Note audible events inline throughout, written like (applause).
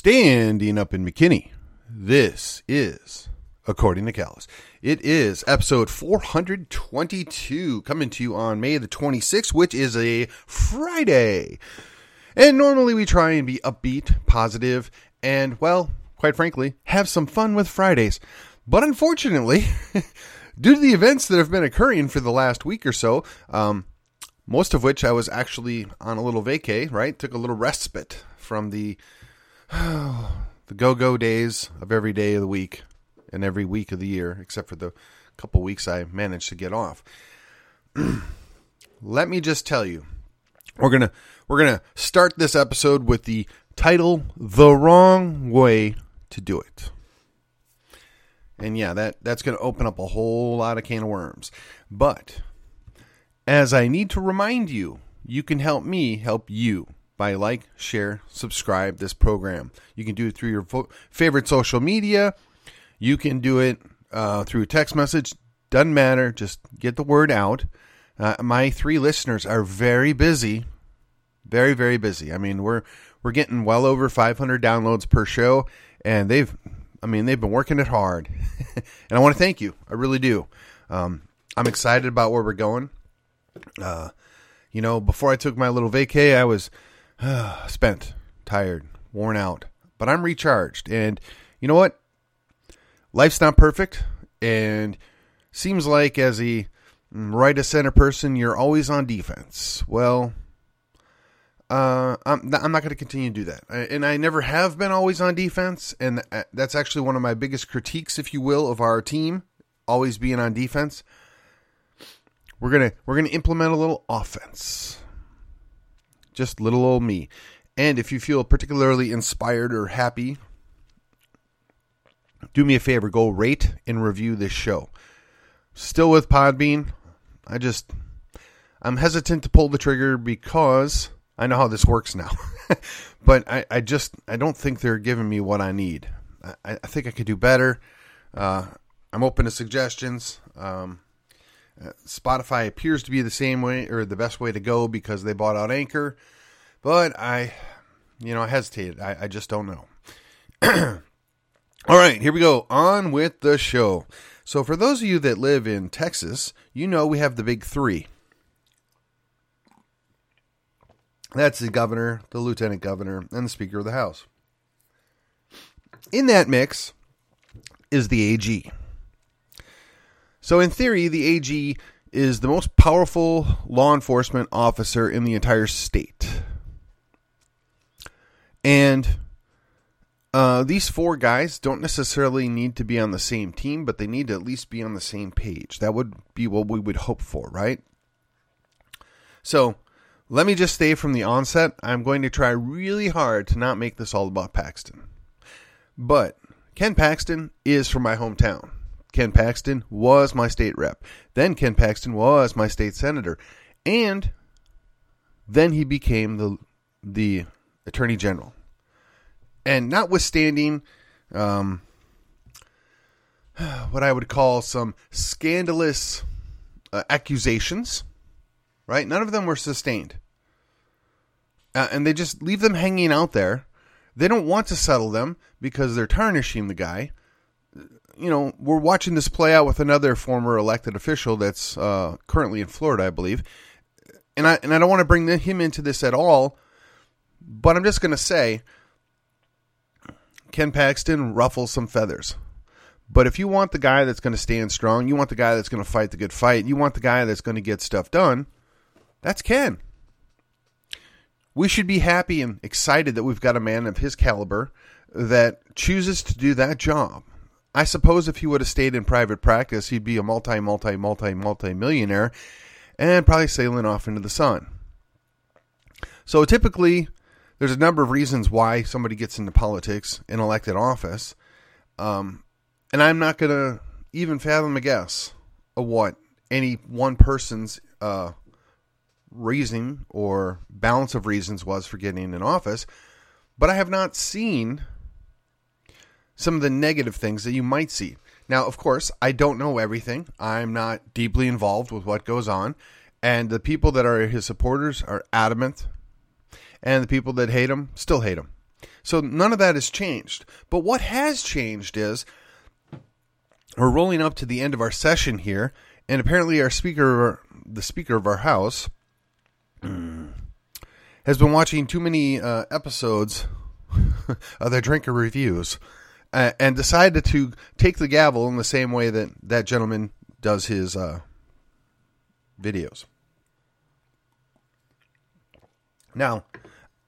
Standing up in McKinney, this is According to Callus. It is episode 422 coming to you on May the 26th, which is a Friday. And normally we try and be upbeat, positive, and, well, quite frankly, have some fun with Fridays. But unfortunately, (laughs) due to the events that have been occurring for the last week or so, um, most of which I was actually on a little vacay, right? Took a little respite from the (sighs) the go-go days of every day of the week and every week of the year, except for the couple weeks I managed to get off. (clears throat) Let me just tell you, we're gonna we're gonna start this episode with the title "The Wrong Way to Do It." And yeah, that that's going to open up a whole lot of can of worms. But as I need to remind you, you can help me help you by like, share, subscribe this program. You can do it through your favorite social media. You can do it uh, through text message. Doesn't matter. Just get the word out. Uh, my three listeners are very busy, very very busy. I mean, we're we're getting well over 500 downloads per show, and they've, I mean, they've been working it hard, (laughs) and I want to thank you. I really do. Um, I'm excited about where we're going. Uh, you know, before I took my little vacay, I was (sighs) spent, tired, worn out, but I'm recharged. And you know what? Life's not perfect, and seems like as a right of center person, you're always on defense. Well, uh, I'm, I'm not going to continue to do that. And I never have been always on defense. And that's actually one of my biggest critiques, if you will, of our team, always being on defense. We're going to, we're going to implement a little offense just little old me. And if you feel particularly inspired or happy, do me a favor go rate and review this show. Still with Podbean, I just I'm hesitant to pull the trigger because I know how this works now. (laughs) but I, I just I don't think they're giving me what I need. I, I think I could do better. Uh, I'm open to suggestions. Um, Spotify appears to be the same way or the best way to go because they bought out Anchor, but I, you know, I hesitated. I, I just don't know. (clears throat) All right, here we go. On with the show. So, for those of you that live in Texas, you know we have the big three. That's the governor, the lieutenant governor, and the speaker of the House. In that mix is the AG. So, in theory, the AG is the most powerful law enforcement officer in the entire state. And uh, these four guys don't necessarily need to be on the same team, but they need to at least be on the same page. That would be what we would hope for, right? So, let me just say from the onset, I'm going to try really hard to not make this all about Paxton. But Ken Paxton is from my hometown. Ken Paxton was my state rep. Then Ken Paxton was my state senator. And then he became the the attorney general. And notwithstanding um, (sighs) what I would call some scandalous uh, accusations, right? None of them were sustained. Uh, and they just leave them hanging out there. They don't want to settle them because they're tarnishing the guy you know, we're watching this play out with another former elected official that's uh, currently in Florida, I believe. And I and I don't want to bring him into this at all, but I'm just going to say Ken Paxton ruffles some feathers. But if you want the guy that's going to stand strong, you want the guy that's going to fight the good fight, you want the guy that's going to get stuff done, that's Ken. We should be happy and excited that we've got a man of his caliber that chooses to do that job. I suppose if he would have stayed in private practice, he'd be a multi, multi, multi, multi millionaire and probably sailing off into the sun. So typically, there's a number of reasons why somebody gets into politics in elected office. Um, and I'm not going to even fathom a guess of what any one person's uh, reason or balance of reasons was for getting in office. But I have not seen some of the negative things that you might see. Now, of course, I don't know everything. I'm not deeply involved with what goes on. And the people that are his supporters are adamant. And the people that hate him still hate him. So none of that has changed. But what has changed is we're rolling up to the end of our session here, and apparently our speaker, the speaker of our house, (clears throat) has been watching too many uh, episodes (laughs) of the drinker reviews uh, and decided to take the gavel in the same way that that gentleman does his uh, videos. Now,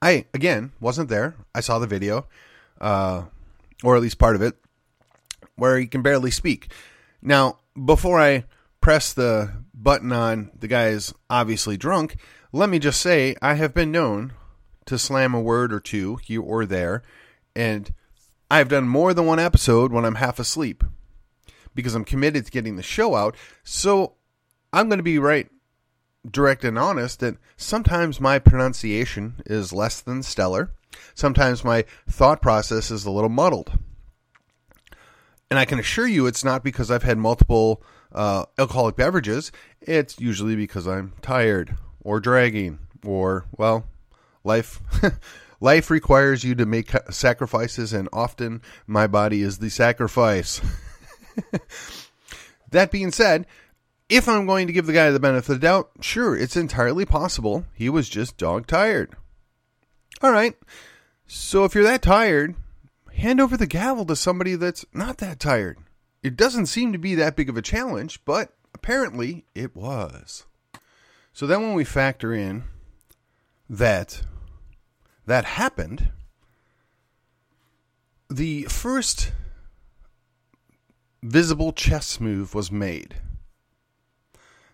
I again wasn't there. I saw the video, uh, or at least part of it, where he can barely speak. Now, before I press the button on the guy is obviously drunk, let me just say I have been known to slam a word or two here or there, and I've done more than one episode when I'm half asleep because I'm committed to getting the show out. So I'm going to be right direct and honest that sometimes my pronunciation is less than stellar. Sometimes my thought process is a little muddled. And I can assure you it's not because I've had multiple uh, alcoholic beverages. It's usually because I'm tired or dragging or, well, life. (laughs) life requires you to make sacrifices, and often my body is the sacrifice. (laughs) that being said, if I'm going to give the guy the benefit of the doubt, sure, it's entirely possible he was just dog tired. All right. So if you're that tired, hand over the gavel to somebody that's not that tired. It doesn't seem to be that big of a challenge, but apparently it was. So then when we factor in that that happened, the first visible chess move was made.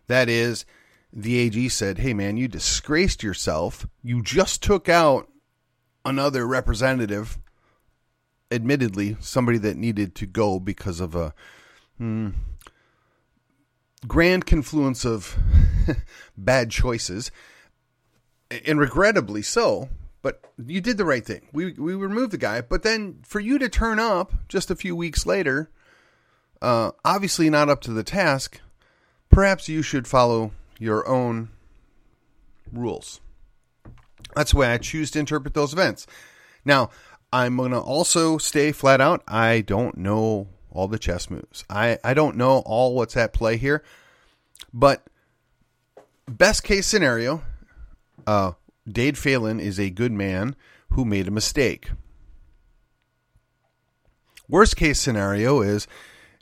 That is, the AG said, hey man, you disgraced yourself. You just took out another representative, admittedly, somebody that needed to go because of a hmm, grand confluence of (laughs) bad choices, and regrettably so. But you did the right thing. We we removed the guy, but then for you to turn up just a few weeks later, uh, obviously not up to the task perhaps you should follow your own rules. That's the way I choose to interpret those events. Now, I'm going to also stay flat out. I don't know all the chess moves. I, I don't know all what's at play here. But best case scenario, uh, Dade Phelan is a good man who made a mistake. Worst case scenario is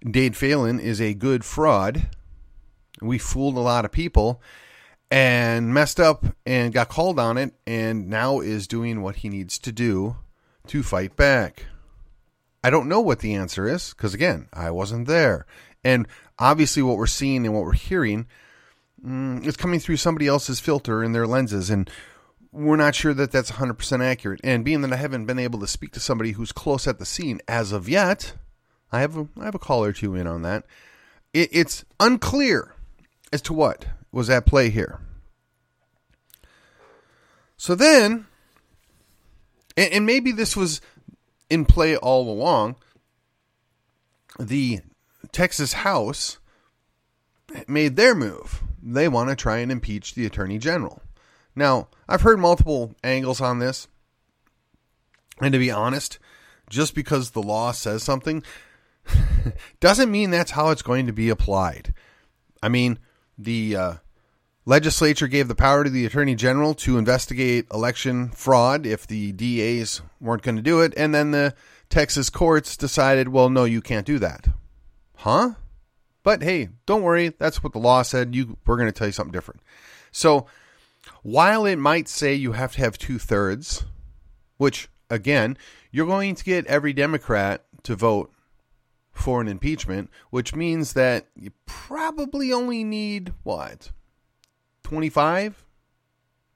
Dade Phelan is a good fraud we fooled a lot of people and messed up and got called on it and now is doing what he needs to do to fight back. I don't know what the answer is because, again, I wasn't there. And obviously, what we're seeing and what we're hearing mm, is coming through somebody else's filter and their lenses. And we're not sure that that's 100% accurate. And being that I haven't been able to speak to somebody who's close at the scene as of yet, I have a, I have a call or two in on that. It, it's unclear as to what was at play here. So then, and, and maybe this was in play all along, the Texas House made their move. They want to try and impeach the Attorney General. Now, I've heard multiple angles on this. And to be honest, just because the law says something (laughs) doesn't mean that's how it's going to be applied. I mean, the uh, legislature gave the power to the attorney general to investigate election fraud if the DAs weren't going to do it, and then the Texas courts decided, well, no, you can't do that. Huh? But hey, don't worry, that's what the law said. You we're going to tell you something different. So, while it might say you have to have two thirds, which again, you're going to get every Democrat to vote for an impeachment, which means that you probably only need what? 25?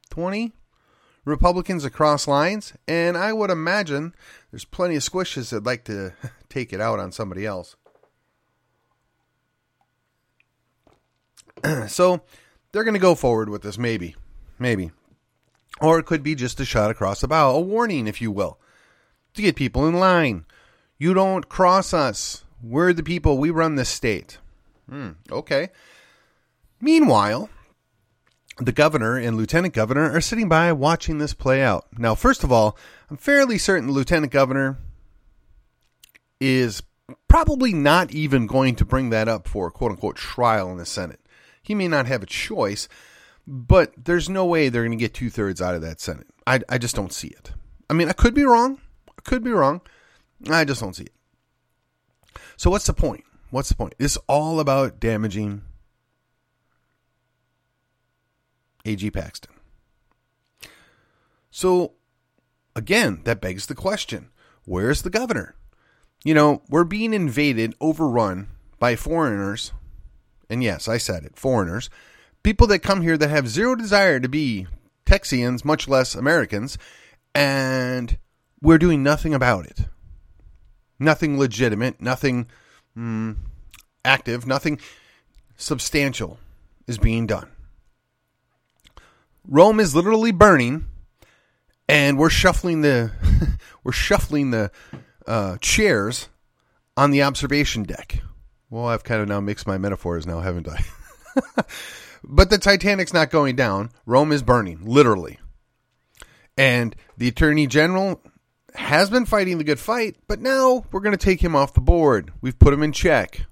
20 Republicans across lines, and I would imagine there's plenty of squishes that'd like to (laughs) take it out on somebody else. (clears throat) so they're going to go forward with this, maybe. Maybe. Or it could be just a shot across the bow, a warning, if you will, to get people in line. You don't cross us. We're the people, we run this state. Hmm, okay. Meanwhile, the governor and lieutenant governor are sitting by watching this play out. Now, first of all, I'm fairly certain the lieutenant governor is probably not even going to bring that up for quote unquote trial in the Senate. He may not have a choice, but there's no way they're going to get two thirds out of that Senate. I, I just don't see it. I mean, I could be wrong. I could be wrong. I just don't see it. So, what's the point? What's the point? It's all about damaging A.G. Paxton. So, again, that begs the question where's the governor? You know, we're being invaded, overrun by foreigners. And yes, I said it foreigners. People that come here that have zero desire to be Texians, much less Americans. And we're doing nothing about it. Nothing legitimate, nothing mm, active, nothing substantial is being done. Rome is literally burning, and we're shuffling the (laughs) we're shuffling the uh, chairs on the observation deck. Well, I've kind of now mixed my metaphors now, haven't I? (laughs) but the Titanic's not going down. Rome is burning, literally. And the Attorney General has been fighting the good fight, but now we're going to take him off the board. We've put him in check.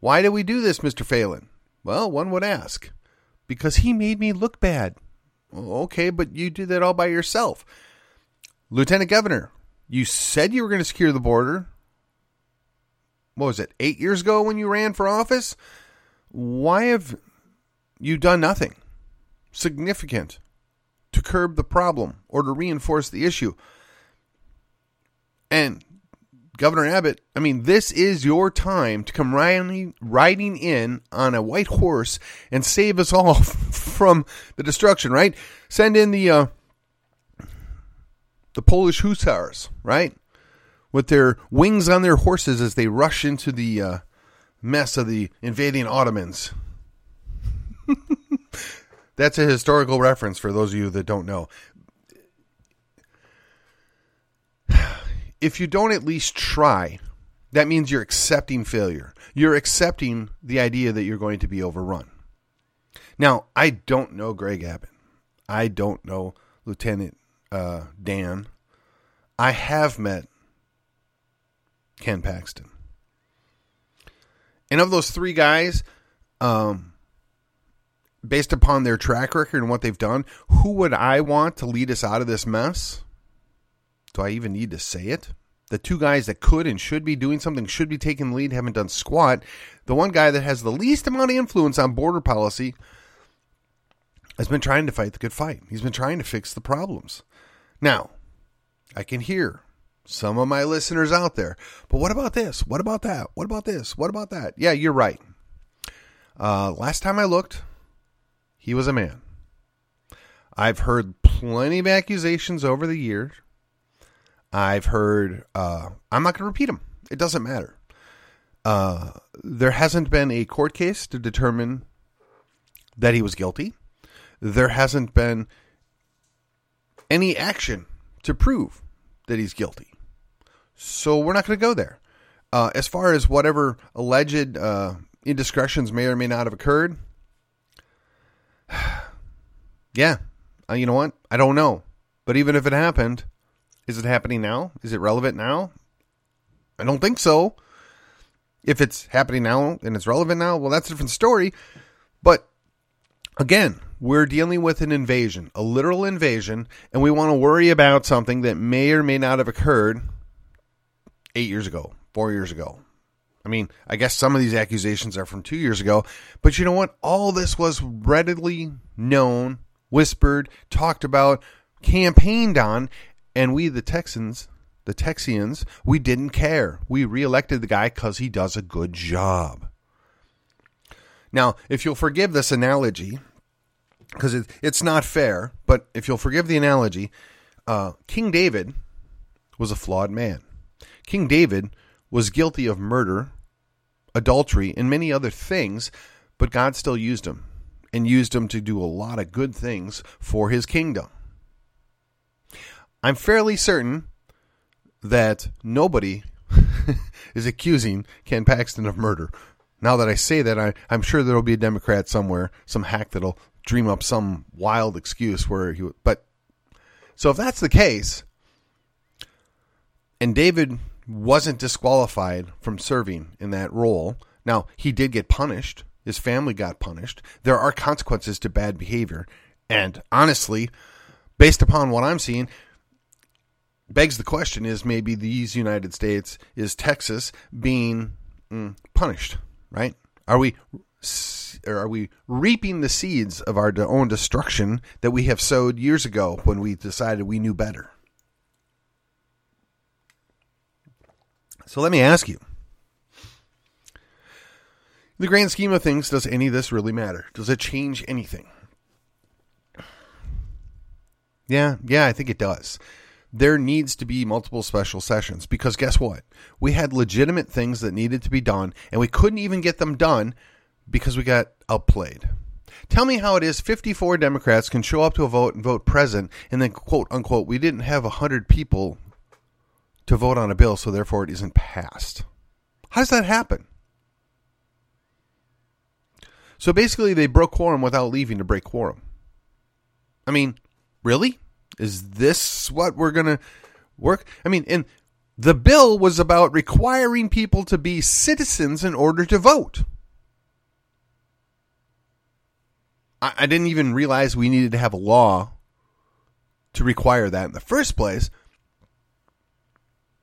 Why do we do this, Mr. Phelan? Well, one would ask. Because he made me look bad. okay, but you did that all by yourself. Lieutenant Governor, you said you were going to secure the border. What was it, eight years ago when you ran for office? Why have you done nothing significant to curb the problem or to reinforce the issue? And Governor Abbott, I mean, this is your time to come riding, riding in on a white horse and save us all (laughs) from the destruction, right? Send in the uh, the Polish hussars, right? With their wings on their horses as they rush into the uh, mess of the invading Ottomans. (laughs) That's a historical reference for those of you that don't know. (sighs) If you don't at least try, that means you're accepting failure. You're accepting the idea that you're going to be overrun. Now, I don't know Greg Abbott. I don't know Lieutenant uh, Dan, I have met Ken Paxton. And of those three guys, um, based upon their track record and what they've done, who would I want to lead us out of this mess? Do I even need to say it? The two guys that could and should be doing something, should be taking the lead, haven't done squat. The one guy that has the least amount of influence on border policy has been trying to fight the good fight. He's been trying to fix the problems. Now, I can hear some of my listeners out there, but what about this? What about that? What about this? What about that? Yeah, you're right. Uh, last time I looked, he was a man. I've heard plenty of accusations over the years. I've heard, uh, I'm not going to repeat them. It doesn't matter. Uh, there hasn't been a court case to determine that he was guilty. There hasn't been any action to prove that he's guilty. So we're not going to go there. Uh, as far as whatever alleged uh, indiscretions may or may not have occurred, yeah, uh, you know what? I don't know. But even if it happened, is it happening now? Is it relevant now? I don't think so. If it's happening now and it's relevant now, well, that's a different story. But again, we're dealing with an invasion, a literal invasion, and we want to worry about something that may or may not have occurred eight years ago, four years ago. I mean, I guess some of these accusations are from two years ago, but you know what? All this was readily known, whispered, talked about, campaigned on, and we, the Texans, the Texians, we didn't care. We reelected the guy because he does a good job. Now, if you'll forgive this analogy, because it, it's not fair. But if you'll forgive the analogy, uh, King David was a flawed man. King David was guilty of murder, adultery, and many other things, but God still used him and used him to do a lot of good things for his kingdom. I'm fairly certain that nobody (laughs) is accusing Ken Paxton of murder. Now that I say that, I, am sure there'll be a Democrat somewhere, some hack that'll dream up some wild excuse where he. But so if that's the case, and David wasn't disqualified from serving in that role. Now he did get punished. His family got punished. There are consequences to bad behavior, and honestly, based upon what I'm seeing, begs the question: Is maybe these United States is Texas being mm, punished? Right? Are we are we reaping the seeds of our own destruction that we have sowed years ago when we decided we knew better? So let me ask you. The grand scheme of things, does any of this really matter? Does it change anything? Yeah, yeah, I think it does. There needs to be multiple special sessions because guess what? We had legitimate things that needed to be done, and we couldn't even get them done because we got outplayed. Tell me how it is 54 Democrats can show up to a vote and vote present, and then, quote unquote, we didn't have 100 people to vote on a bill, so therefore it isn't passed. How does that happen? So basically, they broke quorum without leaving to break quorum. I mean, really? Is this what we're going to work? I mean, and the bill was about requiring people to be citizens in order to vote. I, I didn't even realize we needed to have a law to require that in the first place.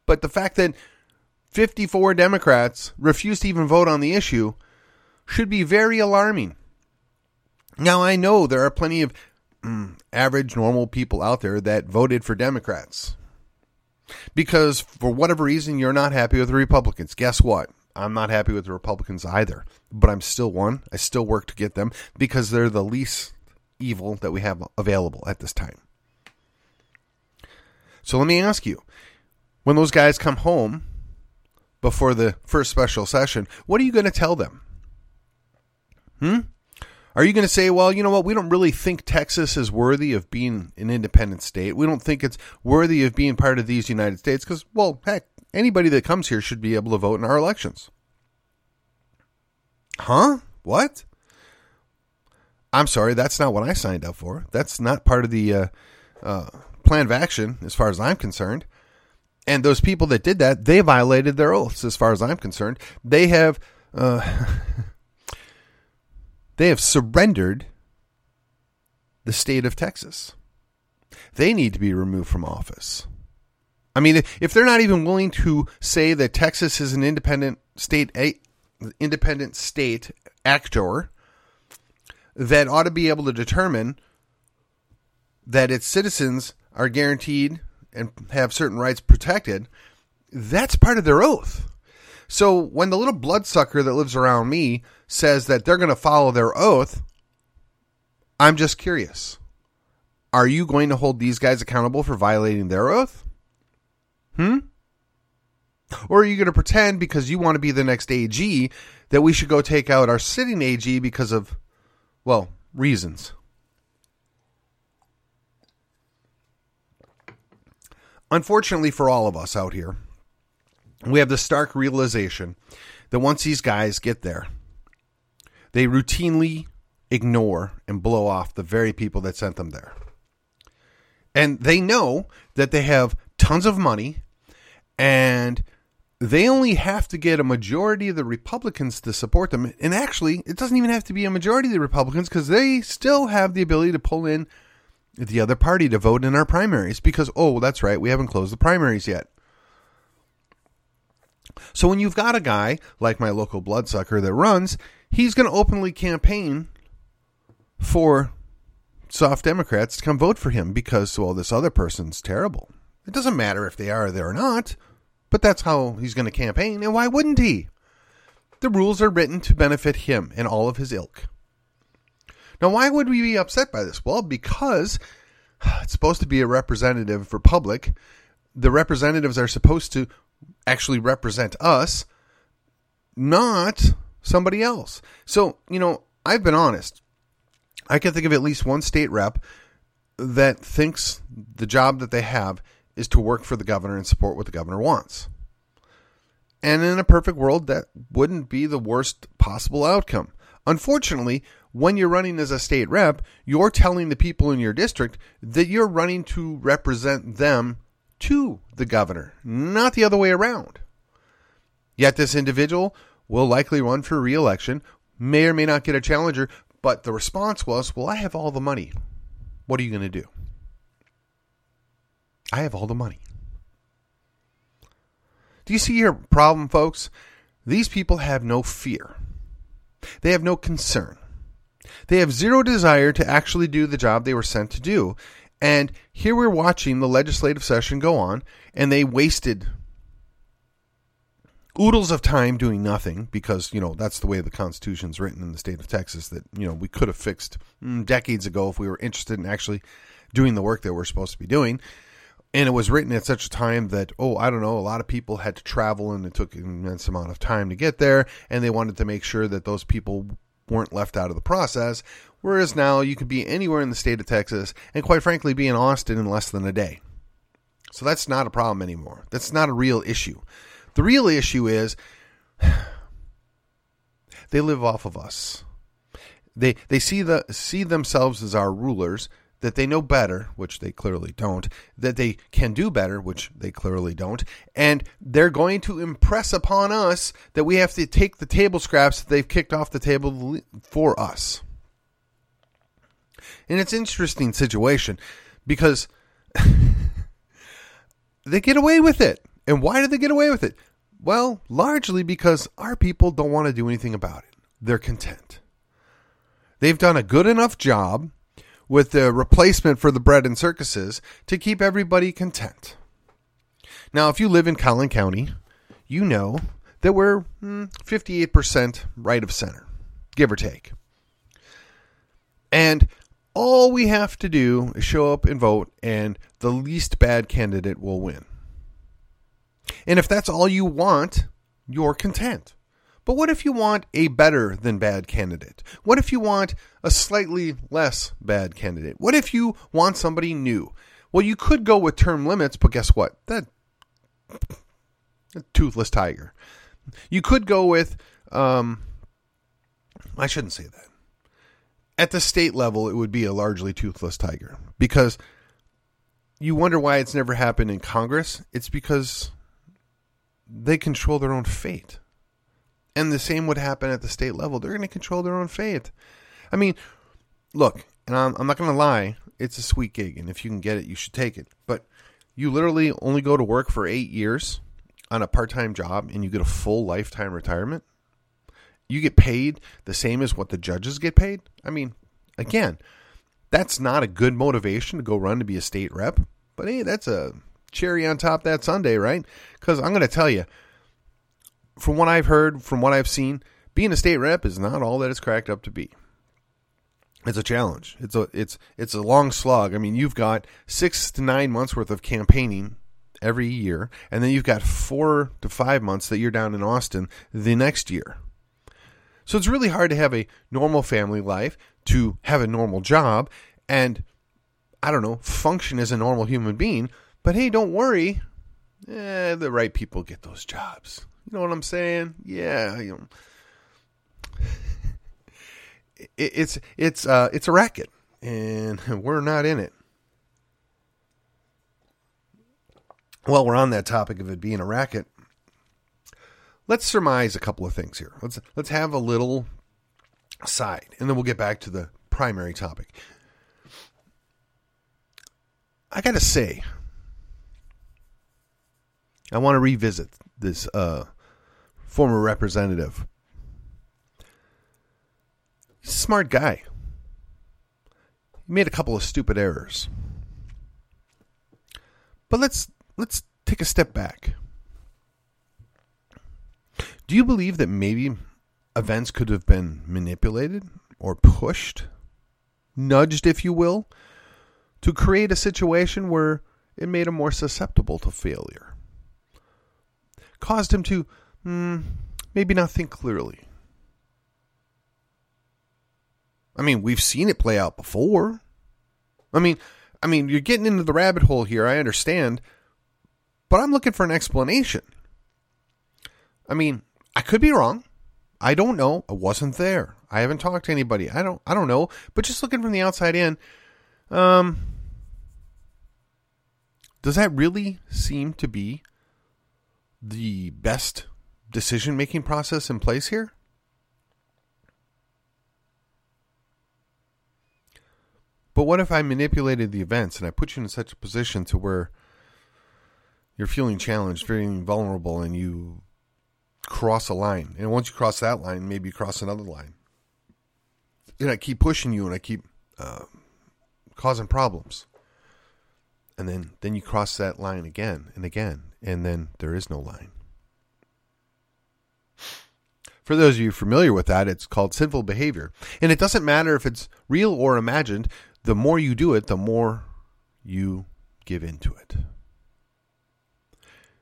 But the fact that 54 Democrats refused to even vote on the issue should be very alarming. Now, I know there are plenty of mm, average, normal people out there that voted for Democrats. Because for whatever reason, you're not happy with the Republicans. Guess what? I'm not happy with the Republicans either, but I'm still one. I still work to get them because they're the least evil that we have available at this time. So let me ask you when those guys come home before the first special session, what are you going to tell them? Hmm? Are you going to say, well, you know what? We don't really think Texas is worthy of being an independent state. We don't think it's worthy of being part of these United States because, well, heck, anybody that comes here should be able to vote in our elections. Huh? What? I'm sorry, that's not what I signed up for. That's not part of the uh, uh, plan of action, as far as I'm concerned. And those people that did that, they violated their oaths, as far as I'm concerned. They have, uh, (laughs) they have surrendered the state of Texas. They need to be removed from office. I mean, if they're not even willing to say that Texas is an independent state, a independent state actor that ought to be able to determine that its citizens are guaranteed and have certain rights protected, that's part of their oath. So when the little bloodsucker that lives around me says that they're going to follow their oath, I'm just curious. Are you going to hold these guys accountable for violating their oath? Hmm? Or are you going to pretend because you want to be the next AG that we should go take out our sitting AG because of, well, reasons? Unfortunately for all of us out here, we have the stark realization that once these guys get there, they routinely ignore and blow off the very people that sent them there. And they know that they have tons of money and they only have to get a majority of the Republicans to support them. And actually, it doesn't even have to be a majority of the Republicans because they still have the ability to pull in the other party to vote in our primaries because, oh, that's right, we haven't closed the primaries yet. So when you've got a guy like my local bloodsucker that runs, he's going to openly campaign for soft Democrats to come vote for him because, well, this other person's terrible. It doesn't matter if they are there or not. But that's how he's going to campaign, and why wouldn't he? The rules are written to benefit him and all of his ilk. Now, why would we be upset by this? Well, because (sighs) it's supposed to be a representative republic. The representatives are supposed to actually represent us, not somebody else. So, you know, I've been honest. I can think of at least one state rep that thinks the job that they have is to work for the governor and support what the governor wants. And in a perfect world, that wouldn't be the worst possible outcome. Unfortunately, when you're running as a state rep, you're telling the people in your district that you're running to represent them to the governor, not the other way around. Yet this individual will likely run for re-election, may or may not get a challenger, but the response was, "Well, I have all the money. What are you going to do?" I have all the money. Do you see your problem, folks? These people have no fear. They have no concern. They have zero desire to actually do the job they were sent to do. And here we're watching the legislative session go on, and they wasted oodles of time doing nothing because, you know, that's the way the Constitution's written in the state of Texas that, you know, we could have fixed mm, decades ago if we were interested in actually doing the work that we're supposed to be doing. And it was written at such a time that, oh, I don't know, a lot of people had to travel and it took an immense amount of time to get there. And they wanted to make sure that those people weren't left out of the process. Whereas now you could be anywhere in the state of Texas and, quite frankly, be in Austin in less than a day. So that's not a problem anymore. That's not a real issue. The real issue is (sighs) they live off of us. They they see the see themselves as our rulers, that they know better, which they clearly don't, that they can do better, which they clearly don't, and they're going to impress upon us that we have to take the table scraps that they've kicked off the table for us. And it's an interesting situation because (laughs) they get away with it. And why do they get away with it? Well, largely because our people don't want to do anything about it. They're content. They've done a good enough job with the replacement for the bread and circuses to keep everybody content. Now, if you live in Collin County, you know that we're 58% hmm, right of center, give or take. And all we have to do is show up and vote, and the least bad candidate will win. And if that's all you want, you're content. But what if you want a better than bad candidate? What if you want a slightly less bad candidate? What if you want somebody new? Well, you could go with term limits, but guess what? That toothless tiger. You could go with um I shouldn't say that. At the state level, it would be a largely toothless tiger because you wonder why it's never happened in Congress. It's because they control their own fate. And the same would happen at the state level. They're going to control their own fate. I mean, look, and I'm, I'm not going to lie, it's a sweet gig. And if you can get it, you should take it. But you literally only go to work for eight years on a part time job and you get a full lifetime retirement. You get paid the same as what the judges get paid. I mean, again, that's not a good motivation to go run to be a state rep. But hey, that's a cherry on top that Sunday, right? Because I'm going to tell you, from what I've heard, from what I've seen, being a state rep is not all that it's cracked up to be. It's a challenge. It's a it's it's a long slog. I mean, you've got six to nine months worth of campaigning every year, and then you've got four to five months that you're down in Austin the next year. So it's really hard to have a normal family life, to have a normal job, and I don't know, function as a normal human being. But hey, don't worry, eh, the right people get those jobs. You know what I'm saying? Yeah, you know. (laughs) it, it's it's uh it's a racket and (laughs) we're not in it. Well, we're on that topic of it being a racket. Let's surmise a couple of things here. Let's let's have a little side and then we'll get back to the primary topic. I got to say I want to revisit this uh, former representative. Smart guy. He made a couple of stupid errors. But let's let's take a step back. Do you believe that maybe events could have been manipulated or pushed, nudged if you will, to create a situation where it made him more susceptible to failure? Caused him to hmm, maybe not think clearly. I mean, we've seen it play out before. I mean, I mean, you're getting into the rabbit hole here, I understand, but I'm looking for an explanation. I mean, I could be wrong. I don't know. I wasn't there. I haven't talked to anybody. I don't I don't know, but just looking from the outside in, um does that really seem to be the best decision making process in place here? But what if I manipulated the events and I put you in such a position to where you're feeling challenged, feeling vulnerable, and you cross a line. And once you cross that line, maybe you cross another line. And I keep pushing you and I keep uh, causing problems. And then, then you cross that line again and again. And then there is no line. For those of you familiar with that, it's called sinful behavior. And it doesn't matter if it's real or imagined, the more you do it, the more you give into it.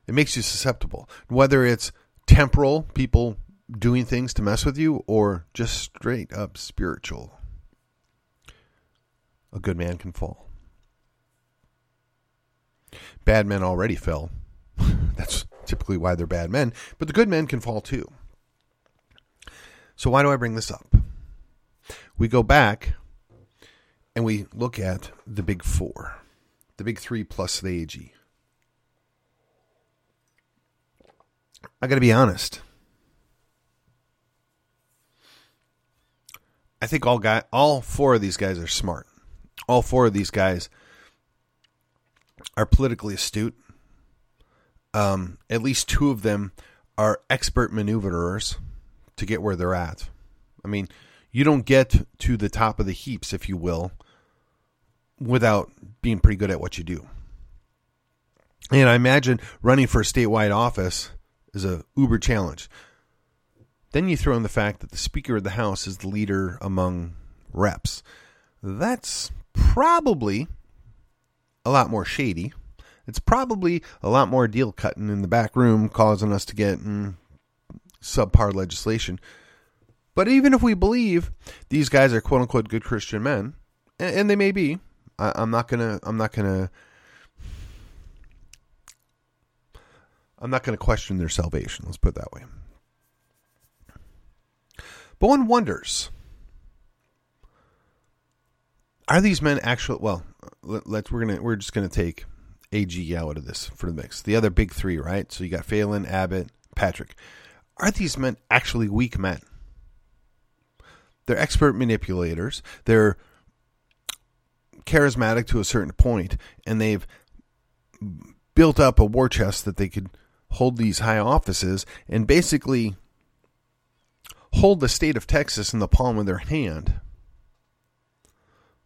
It makes you susceptible. Whether it's temporal, people doing things to mess with you, or just straight up spiritual. A good man can fall. Bad men already fell. (laughs) That's typically why they're bad men, but the good men can fall too. So, why do I bring this up? We go back and we look at the big four, the big three plus the AG. I got to be honest. I think all guy, all four of these guys are smart. All four of these guys are politically astute. Um, at least two of them are expert maneuverers to get where they're at. I mean, you don't get to the top of the heaps, if you will, without being pretty good at what you do. And I imagine running for a statewide office is a uber challenge. Then you throw in the fact that the Speaker of the House is the leader among reps. That's probably a lot more shady. It's probably a lot more deal cutting in the back room, causing us to get mm, subpar legislation. But even if we believe these guys are quote unquote good Christian men, and, they may be, I, am not gonna I'm not gonna I'm not gonna question their salvation. Let's put it that way. But one wonders: Are these men actually? Well, let, us we're gonna we're just gonna take AG out of this for the mix. The other big three, right? So you got Phelan, Abbott, Patrick. Are these men actually weak men? They're expert manipulators. They're charismatic to a certain point, and they've built up a war chest that they could hold these high offices and basically hold the state of Texas in the palm of their hand.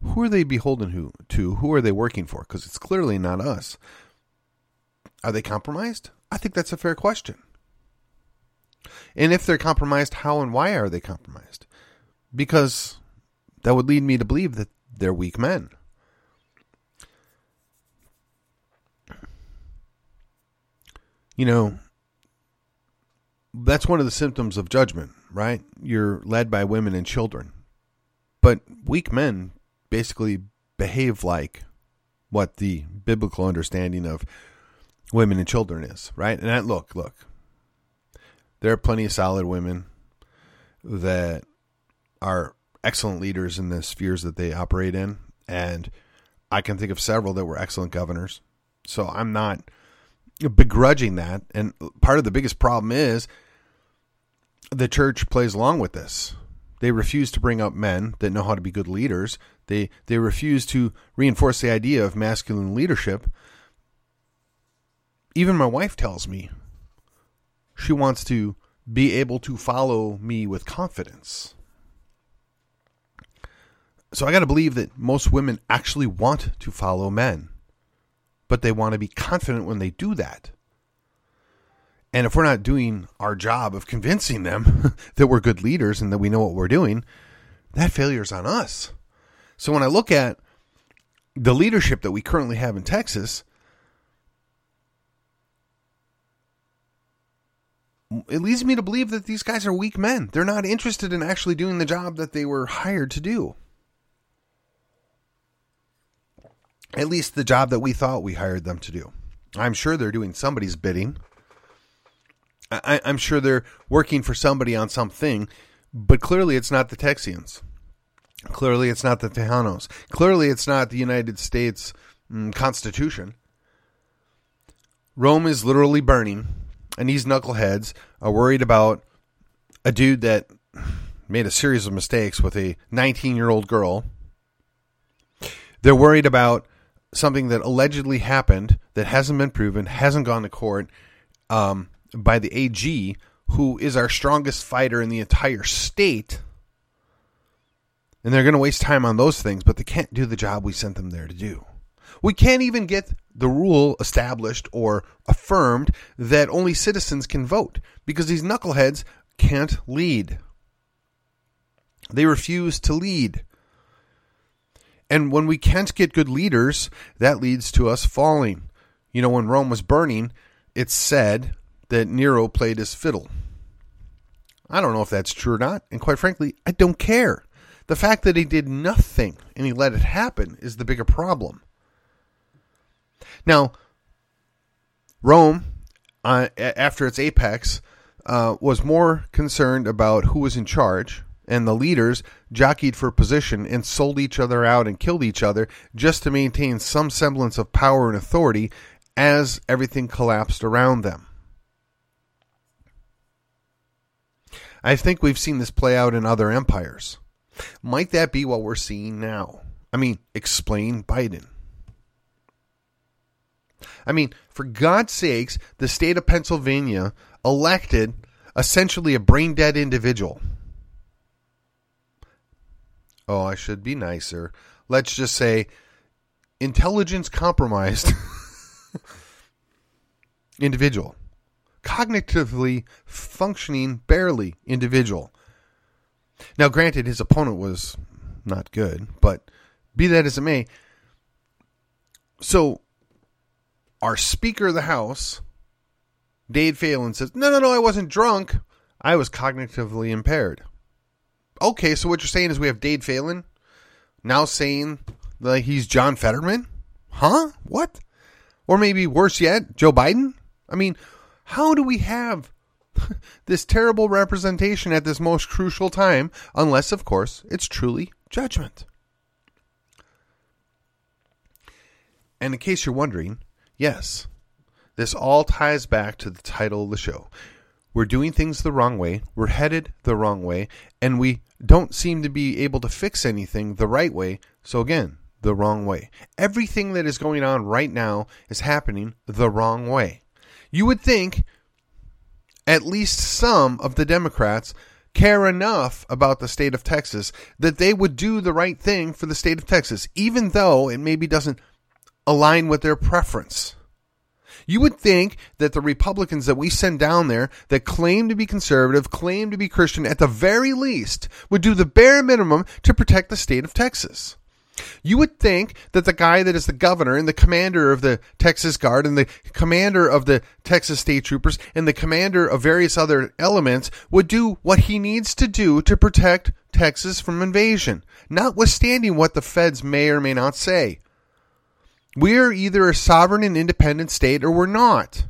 Who are they beholden who, to? Who are they working for? Because it's clearly not us. Are they compromised? I think that's a fair question. And if they're compromised, how and why are they compromised? Because that would lead me to believe that they're weak men. you know, that's one of the symptoms of judgment, right? You're led by women and children. But weak men basically behave like what the biblical understanding of women and children is, right? And that, look, look, there are plenty of solid women that are excellent leaders in the spheres that they operate in. And I can think of several that were excellent governors. So I'm not begrudging that. And part of the biggest problem is the church plays along with this. They refuse to bring up men that know how to be good leaders. They they refuse to reinforce the idea of masculine leadership. Even my wife tells me she wants to be able to follow me with confidence. So I got to believe that most women actually want to follow men but they want to be confident when they do that. And if we're not doing our job of convincing them (laughs) that we're good leaders and that we know what we're doing, that failure is on us. So when I look at the leadership that we currently have in Texas, it leads me to believe that these guys are weak men. They're not interested in actually doing the job that they were hired to do. at least the job that we thought we hired them to do. I'm sure they're doing somebody's bidding. I, am sure they're working for somebody on something, But clearly, it's not the Texians. Clearly, it's not the Tejanos. Clearly, it's not the United States mm, Constitution. Rome is literally burning, and these knuckleheads are worried about a dude that made a series of mistakes with a 19 year old girl. They're worried about something that allegedly happened that hasn't been proven, hasn't gone to court um, by the AG, who is our strongest fighter in the entire state. And they're going to waste time on those things, but they can't do the job we sent them there to do. We can't even get the rule established or affirmed that only citizens can vote because these knuckleheads can't lead. They refuse to lead. And when we can't get good leaders, that leads to us falling. You know, when Rome was burning, it's said that Nero played his fiddle. I don't know if that's true or not, and quite frankly, I don't care. The fact that he did nothing and he let it happen is the bigger problem. Now, Rome, uh, after its apex, uh, was more concerned about who was in charge, and the leaders jockeyed for position and sold each other out and killed each other just to maintain some semblance of power and authority as everything collapsed around them. I think we've seen this play out in other empires. Might that be what we're seeing now? I mean, explain Biden. I mean, for God's sakes, the state of Pennsylvania elected essentially a brain dead individual. Oh, I should be nicer. Let's just say intelligence compromised (laughs) individual. Cognitively functioning barely individual. Now, granted, his opponent was not good, but be that as it may, so our Speaker of the House, Dade Phelan, says, No, no, no, I wasn't drunk. I was cognitively impaired. Okay, so what you're saying is we have Dade Phelan now saying that he's John Fetterman? Huh? What? Or maybe worse yet, Joe Biden? I mean, how do we have (laughs) this terrible representation at this most crucial time, unless, of course, it's truly judgment? And in case you're wondering, Yes, this all ties back to the title of the show. We're doing things the wrong way, we're headed the wrong way, and we don't seem to be able to fix anything the right way. So, again, the wrong way. Everything that is going on right now is happening the wrong way. You would think at least some of the Democrats care enough about the state of Texas that they would do the right thing for the state of Texas, even though it maybe doesn't align with their preference. You would think that the Republicans that we send down there that claim to be conservative, claim to be Christian, at the very least, would do the bare minimum to protect the state of Texas. You would think that the guy that is the governor and the commander of the Texas Guard and the commander of the Texas State Troopers and the commander of various other elements would do what he needs to do to protect Texas from invasion, notwithstanding what the feds may or may not say. We're either a sovereign and independent state or we're not.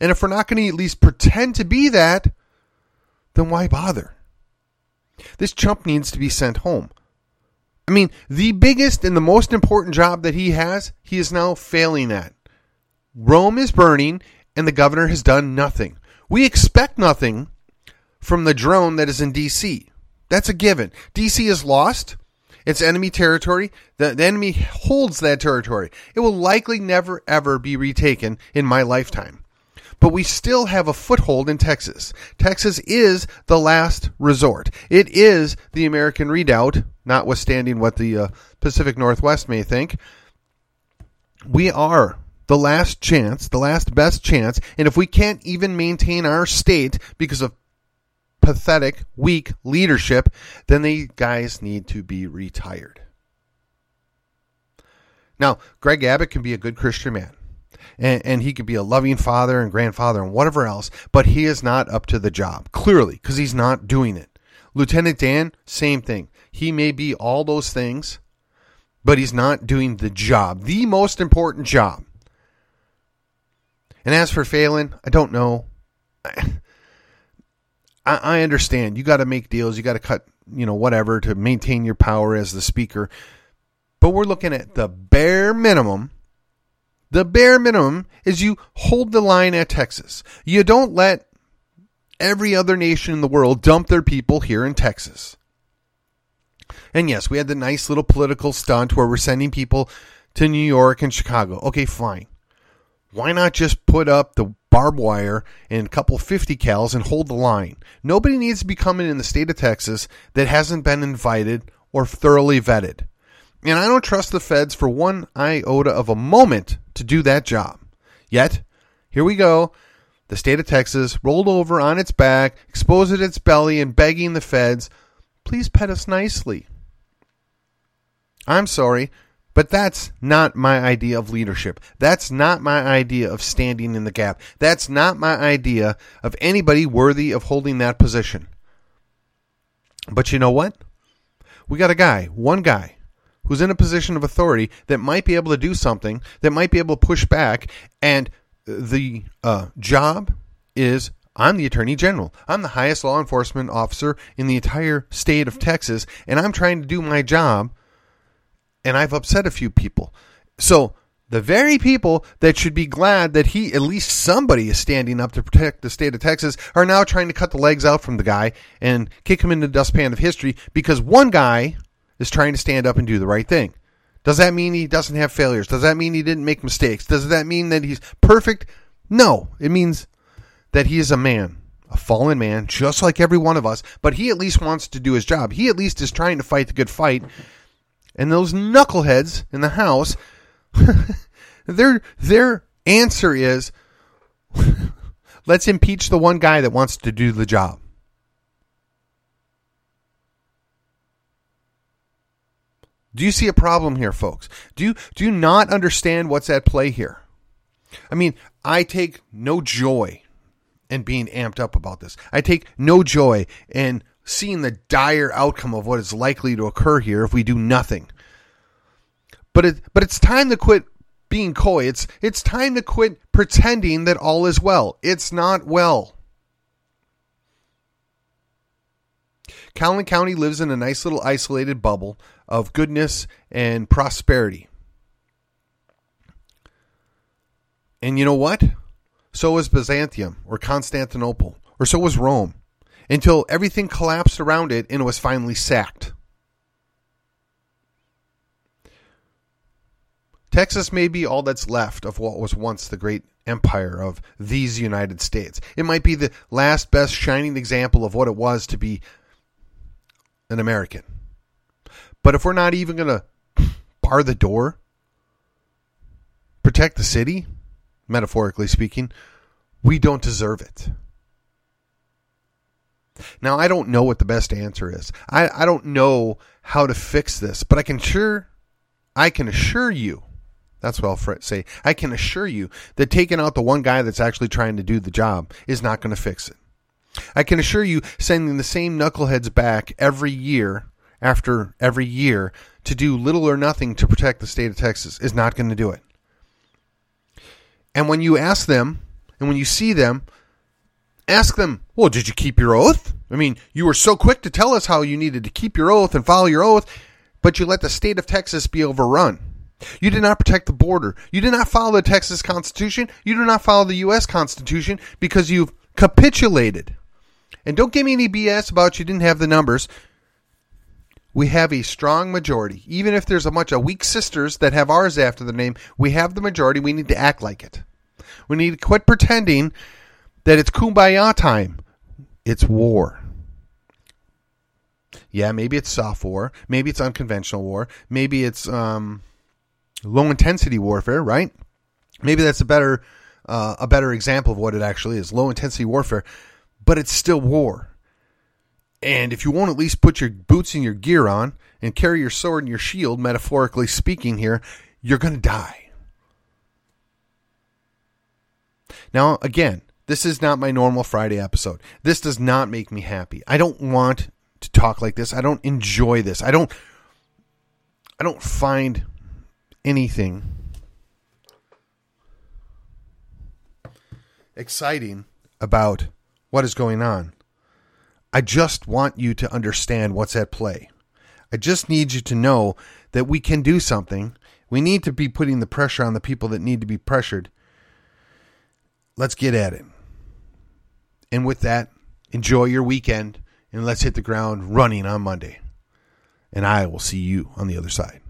And if we're not going to at least pretend to be that, then why bother? This chump needs to be sent home. I mean, the biggest and the most important job that he has, he is now failing at. Rome is burning, and the governor has done nothing. We expect nothing from the drone that is in D.C. That's a given. D.C. is lost. It's enemy territory. The, the enemy holds that territory. It will likely never, ever be retaken in my lifetime. But we still have a foothold in Texas. Texas is the last resort. It is the American redoubt, notwithstanding what the uh, Pacific Northwest may think. We are the last chance, the last best chance. And if we can't even maintain our state because of pathetic, weak leadership, then the guys need to be retired. Now, Greg Abbott can be a good Christian man. And, and, he could be a loving father and grandfather and whatever else, but he is not up to the job, clearly, because he's not doing it. Lieutenant Dan, same thing. He may be all those things, but he's not doing the job, the most important job. And as for Phelan, I don't know. I, I understand you got to make deals, you got to cut, you know, whatever to maintain your power as the speaker. But we're looking at the bare minimum. The bare minimum is you hold the line at Texas. You don't let every other nation in the world dump their people here in Texas. And yes, we had the nice little political stunt where we're sending people to New York and Chicago. Okay, fine. Why not just put up the barbed wire and a couple 50 cals and hold the line? Nobody needs to be coming in the state of Texas that hasn't been invited or thoroughly vetted. And I don't trust the feds for one iota of a moment to do that job. Yet, here we go. The state of Texas rolled over on its back, exposed its belly, and begging the feds, please pet us nicely. I'm sorry, but that's not my idea of leadership. That's not my idea of standing in the gap. That's not my idea of anybody worthy of holding that position. But you know what? We got a guy, one guy, who's in a position of authority that might be able to do something, that might be able to push back, and the uh, job is I'm the Attorney General. I'm the highest law enforcement officer in the entire state of Texas, and I'm trying to do my job, and I've upset a few people. So the very people that should be glad that he, at least somebody, is standing up to protect the state of Texas, are now trying to cut the legs out from the guy and kick him into the dustpan of history because one guy is trying to stand up and do the right thing. Does that mean he doesn't have failures? Does that mean he didn't make mistakes? Does that mean that he's perfect? No. It means that he is a man, a fallen man, just like every one of us, but he at least wants to do his job. He at least is trying to fight the good fight. And those knuckleheads in the House, (laughs) their their answer is (laughs) let's impeach the one guy that wants to do the job. Do you see a problem here, folks? Do you do you not understand what's at play here? I mean, I take no joy in being amped up about this. I take no joy in seeing the dire outcome of what is likely to occur here if we do nothing. But it but it's time to quit being coy. It's it's time to quit pretending that all is well. It's not well. Calhoun County lives in a nice little isolated bubble of goodness and prosperity. And you know what? So was Byzantium or Constantinople, or so was Rome, until everything collapsed around it and it was finally sacked. Texas may be all that's left of what was once the great empire of these United States. It might be the last best shining example of what it was to be an American. But if we're not even going to bar the door, protect the city, metaphorically speaking, we don't deserve it. Now, I don't know what the best answer is. I, I don't know how to fix this, but I can sure, I can assure you, that's what I'll say, I can assure you that taking out the one guy that's actually trying to do the job is not going to fix it. I can assure you sending the same knuckleheads back every year after every year to do little or nothing to protect the state of Texas is not going to do it. And when you ask them, and when you see them, ask them, well, did you keep your oath? I mean, you were so quick to tell us how you needed to keep your oath and follow your oath, but you let the state of Texas be overrun. You did not protect the border. You did not follow the Texas Constitution. You do not follow the U.S. Constitution because you've capitulated. And don't give me any BS about you didn't have the numbers we have a strong majority. Even if there's a bunch of weak sisters that have ours after the name, we have the majority. We need to act like it. We need to quit pretending that it's kumbaya time. It's war. Yeah, maybe it's soft war. Maybe it's unconventional war. Maybe it's um, low intensity warfare, right? Maybe that's a better uh, a better example of what it actually is. Low intensity warfare, but it's still war. And if you won't at least put your boots and your gear on and carry your sword and your shield, metaphorically speaking, here, you're going to die. Now, again, this is not my normal Friday episode. This does not make me happy. I don't want to talk like this. I don't enjoy this. I don't I don't find anything exciting about what is going on. I just want you to understand what's at play. I just need you to know that we can do something. We need to be putting the pressure on the people that need to be pressured. Let's get at it. And with that, enjoy your weekend and let's hit the ground running on Monday. And I will see you on the other side.